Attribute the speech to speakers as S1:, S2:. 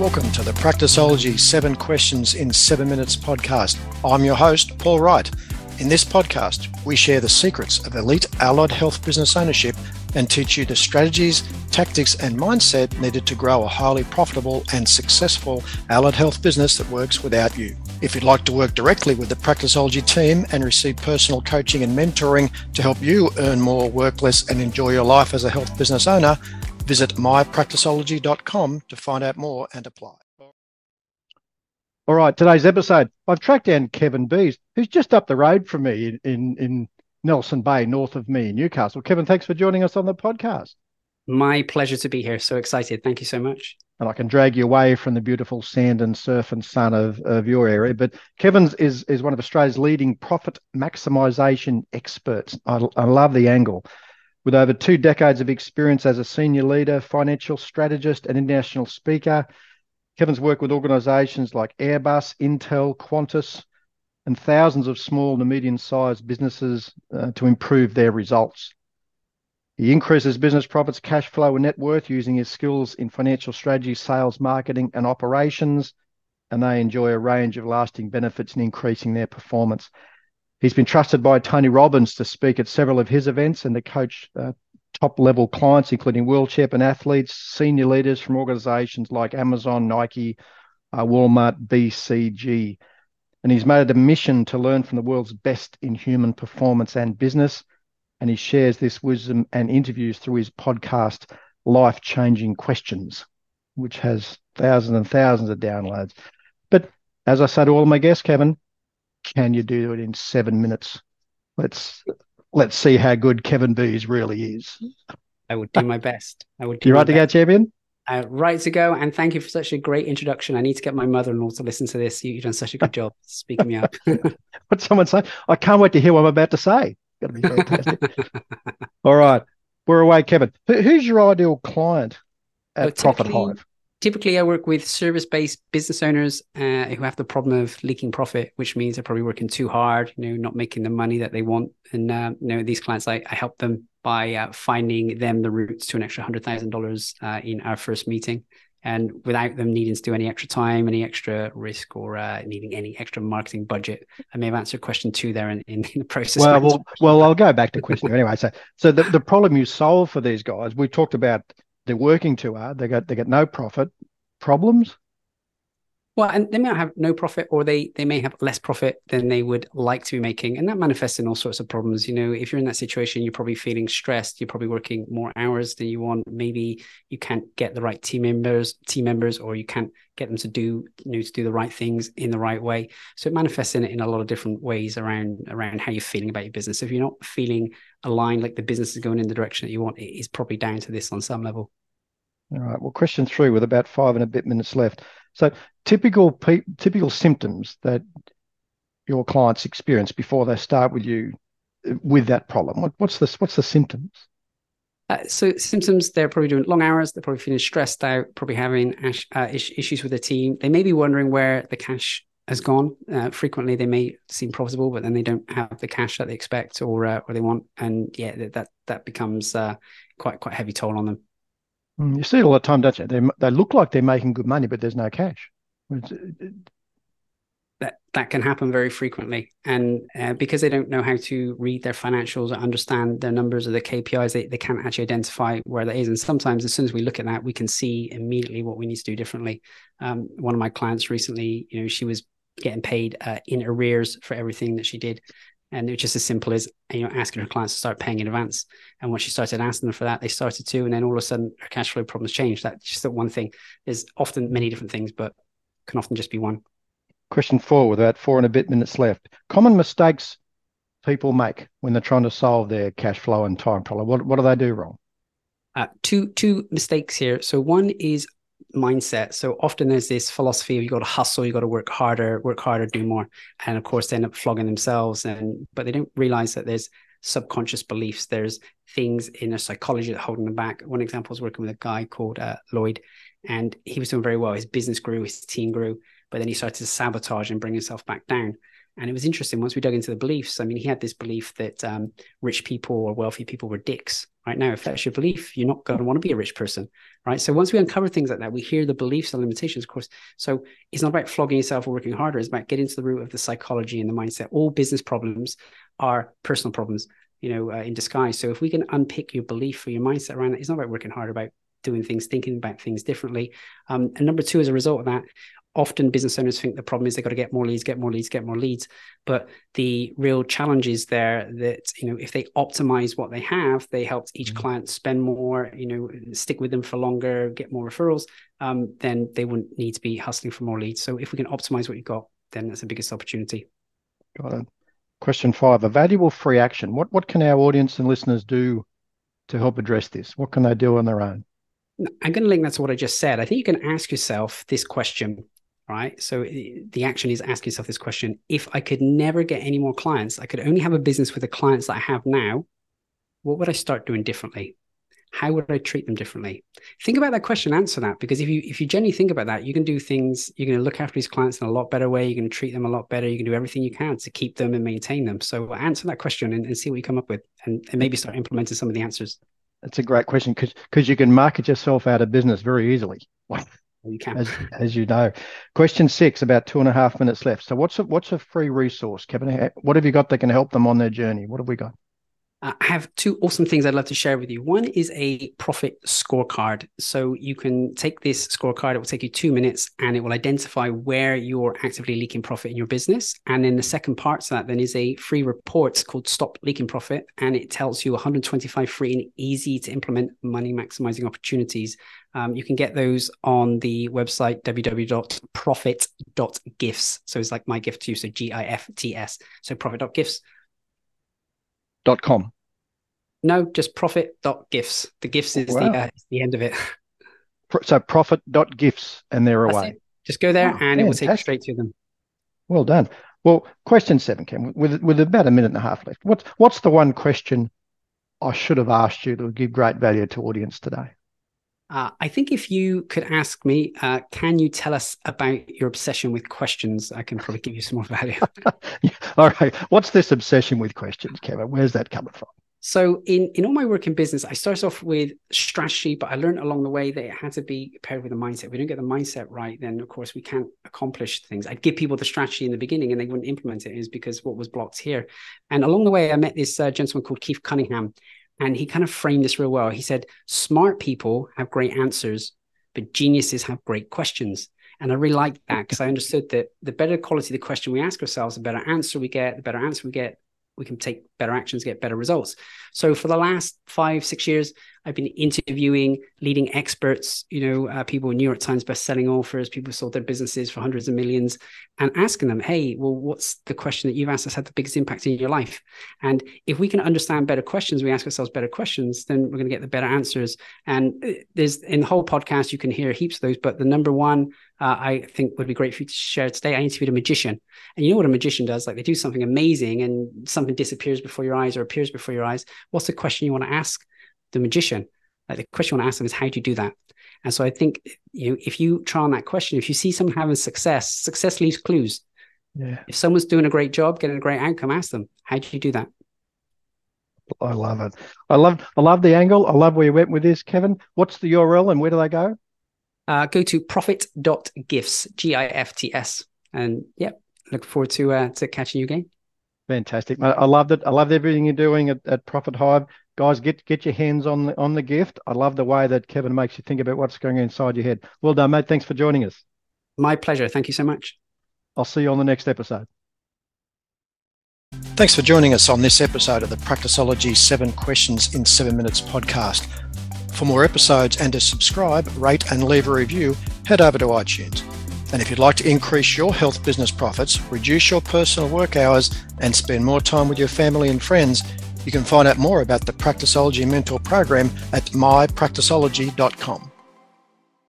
S1: Welcome to the Practiceology 7 Questions in 7 Minutes podcast. I'm your host, Paul Wright. In this podcast, we share the secrets of elite allied health business ownership and teach you the strategies, tactics, and mindset needed to grow a highly profitable and successful allied health business that works without you. If you'd like to work directly with the Practiceology team and receive personal coaching and mentoring to help you earn more, work less, and enjoy your life as a health business owner, Visit mypracticeology.com to find out more and apply.
S2: All right, today's episode, I've tracked down Kevin Bees, who's just up the road from me in, in, in Nelson Bay, north of me in Newcastle. Kevin, thanks for joining us on the podcast.
S3: My pleasure to be here. So excited. Thank you so much.
S2: And I can drag you away from the beautiful sand and surf and sun of, of your area. But Kevin's is, is one of Australia's leading profit maximisation experts. I, I love the angle. With over two decades of experience as a senior leader, financial strategist, and international speaker, Kevin's worked with organisations like Airbus, Intel, Qantas, and thousands of small to medium sized businesses uh, to improve their results. He increases business profits, cash flow, and net worth using his skills in financial strategy, sales, marketing, and operations, and they enjoy a range of lasting benefits in increasing their performance. He's been trusted by Tony Robbins to speak at several of his events and to coach uh, top level clients, including world champion athletes, senior leaders from organizations like Amazon, Nike, uh, Walmart, BCG. And he's made it a mission to learn from the world's best in human performance and business. And he shares this wisdom and interviews through his podcast, Life Changing Questions, which has thousands and thousands of downloads. But as I say to all of my guests, Kevin, can you do it in seven minutes? Let's let's see how good Kevin Bees really is.
S3: I would do my best. I would. Do
S2: you right to go, champion?
S3: Uh, right to go, and thank you for such a great introduction. I need to get my mother-in-law to listen to this. You've done such a good job speaking me up.
S2: what someone say? I can't wait to hear what I'm about to say. Going to be fantastic. All right, we're away, Kevin. Who's your ideal client at Profit Hive?
S3: Typically I work with service-based business owners uh, who have the problem of leaking profit, which means they're probably working too hard, you know, not making the money that they want. And uh, you know, these clients, I, I help them by uh, finding them the routes to an extra hundred thousand uh, dollars in our first meeting, and without them needing to do any extra time, any extra risk, or uh, needing any extra marketing budget. I may have answered question two there in, in, the process.
S2: Well, well, well, I'll go back to question anyway. So, so the, the problem you solve for these guys, we talked about they're working too hard. They got they got no profit problems.
S3: Well, and they may have no profit, or they they may have less profit than they would like to be making, and that manifests in all sorts of problems. You know, if you're in that situation, you're probably feeling stressed. You're probably working more hours than you want. Maybe you can't get the right team members, team members, or you can't get them to do you know to do the right things in the right way. So it manifests in in a lot of different ways around around how you're feeling about your business. If you're not feeling aligned, like the business is going in the direction that you want, it is probably down to this on some level.
S2: All right. Well, question three, with about five and a bit minutes left. So, typical pe- typical symptoms that your clients experience before they start with you with that problem. What, what's the what's the symptoms?
S3: Uh, so symptoms, they're probably doing long hours. They're probably feeling stressed out. Probably having uh, issues with the team. They may be wondering where the cash has gone. Uh, frequently, they may seem profitable, but then they don't have the cash that they expect or uh, or they want, and yeah, that that becomes uh, quite quite heavy toll on them.
S2: Mm, you see it all the time, don't you? They they look like they're making good money, but there's no cash.
S3: That that can happen very frequently, and uh, because they don't know how to read their financials or understand their numbers or the KPIs, they, they can't actually identify where that is. And sometimes, as soon as we look at that, we can see immediately what we need to do differently. Um, one of my clients recently, you know, she was getting paid uh, in arrears for everything that she did and it was just as simple as you know asking her clients to start paying in advance. And when she started asking them for that, they started to, and then all of a sudden her cash flow problems changed. That's just the one thing. There's often many different things, but can often just be one.
S2: Question four, with about four and a bit minutes left. Common mistakes people make when they're trying to solve their cash flow and time problem. What what do they do wrong?
S3: Uh, two two mistakes here. So one is mindset. So often there's this philosophy of you got to hustle, you got to work harder, work harder, do more, and of course they end up flogging themselves. And but they don't realize that there's subconscious beliefs. There's things in their psychology that holding them back. One example is working with a guy called uh, Lloyd, and he was doing very well. His business grew, his team grew, but then he started to sabotage and bring himself back down. And it was interesting once we dug into the beliefs. I mean, he had this belief that um, rich people or wealthy people were dicks right now if that's your belief you're not going to want to be a rich person right? So once we uncover things like that we hear the beliefs and limitations of course. So it's not about flogging yourself or working harder it's about getting to the root of the psychology and the mindset. All business problems are personal problems you know uh, in disguise. So if we can unpick your belief or your mindset around it it's not about working hard about doing things thinking about things differently. Um, and number two as a result of that often business owners think the problem is they've got to get more leads, get more leads, get more leads. But the real challenge is there that, you know, if they optimize what they have, they help each mm-hmm. client spend more, you know, stick with them for longer, get more referrals, um, then they wouldn't need to be hustling for more leads. So if we can optimize what you've got, then that's the biggest opportunity.
S2: Got it. Question five, a valuable free action. What what can our audience and listeners do to help address this? What can they do on their own?
S3: I'm going to link that to what I just said. I think you can ask yourself this question right? So eh, the action is ask yourself this question if I could never get any more clients, I could only have a business with the clients that I have now, what would I start doing differently? How would I treat them differently? Think about that question, answer that. Because if you if you genuinely think about that, you can do things, you're going to look after these clients in a lot better way, you're going to treat them a lot better, you can do everything you can to keep them and maintain them. So uh, answer that question and, and see what you come up with and, and maybe start implementing some of the answers.
S2: That's a great question because because you can market yourself out of business very easily.
S3: You can.
S2: As, as, you know. Question six, about two and a half minutes left. So what's a, what's a free resource, Kevin? What have you got that can help them on their journey? What have we got?
S3: I have two awesome things I'd love to share with you. One is a profit scorecard. So you can take this scorecard, it will take you two minutes and it will identify where you're actively leaking profit in your business. And then the second part to that then is a free report called Stop Leaking Profit. And it tells you 125 free and easy to implement money maximizing opportunities. Um, you can get those on the website www.profit.gifts. So it's like my gift to you. So G I F T S. So profit.gifts No, just profit gifts. The gifts is wow. the uh, the end of it.
S2: So profit gifts, and they're That's away.
S3: It. Just go there, oh, and fantastic. it will take you straight to them.
S2: Well done. Well, question seven, Ken, with with about a minute and a half left. What's what's the one question I should have asked you that would give great value to audience today?
S3: Uh, I think if you could ask me, uh, can you tell us about your obsession with questions? I can probably give you some more value.
S2: all right. What's this obsession with questions, Kevin? Where's that coming from?
S3: So in, in all my work in business, I started off with strategy, but I learned along the way that it had to be paired with a mindset. If we don't get the mindset right, then of course we can't accomplish things. I'd give people the strategy in the beginning and they wouldn't implement it is because what was blocked here. And along the way, I met this uh, gentleman called Keith Cunningham, and he kind of framed this real well. He said, Smart people have great answers, but geniuses have great questions. And I really liked that because I understood that the better quality the question we ask ourselves, the better answer we get, the better answer we get, we can take better actions, get better results. So for the last five, six years, I've been interviewing leading experts, you know, uh, people in New York Times best-selling authors, people who sold their businesses for hundreds of millions, and asking them, "Hey, well, what's the question that you've asked that's had the biggest impact in your life?" And if we can understand better questions, we ask ourselves better questions, then we're going to get the better answers. And uh, there's in the whole podcast, you can hear heaps of those, but the number one uh, I think would be great for you to share today. I interviewed a magician, and you know what a magician does? Like they do something amazing, and something disappears before your eyes or appears before your eyes. What's the question you want to ask the magician? Like the question you want to ask them is, "How do you do that?" And so I think you know, if you try on that question, if you see someone having success, success leaves clues.
S2: Yeah.
S3: If someone's doing a great job, getting a great outcome, ask them, "How do you do that?"
S2: I love it. I love I love the angle. I love where you went with this, Kevin. What's the URL and where do they go?
S3: uh, go to profit.gifts, G I F T S. And yeah, look forward to uh, to catching you again.
S2: Fantastic. I love it. I love everything you're doing at, at Profit Hive. Guys, get get your hands on the on the gift. I love the way that Kevin makes you think about what's going on inside your head. Well done, mate. Thanks for joining us.
S3: My pleasure. Thank you so much.
S2: I'll see you on the next episode.
S1: Thanks for joining us on this episode of the Practiceology 7 Questions in 7 Minutes podcast. For more episodes and to subscribe, rate, and leave a review, head over to iTunes. And if you'd like to increase your health business profits, reduce your personal work hours, and spend more time with your family and friends, you can find out more about the Practiceology Mentor Program at mypracticeology.com.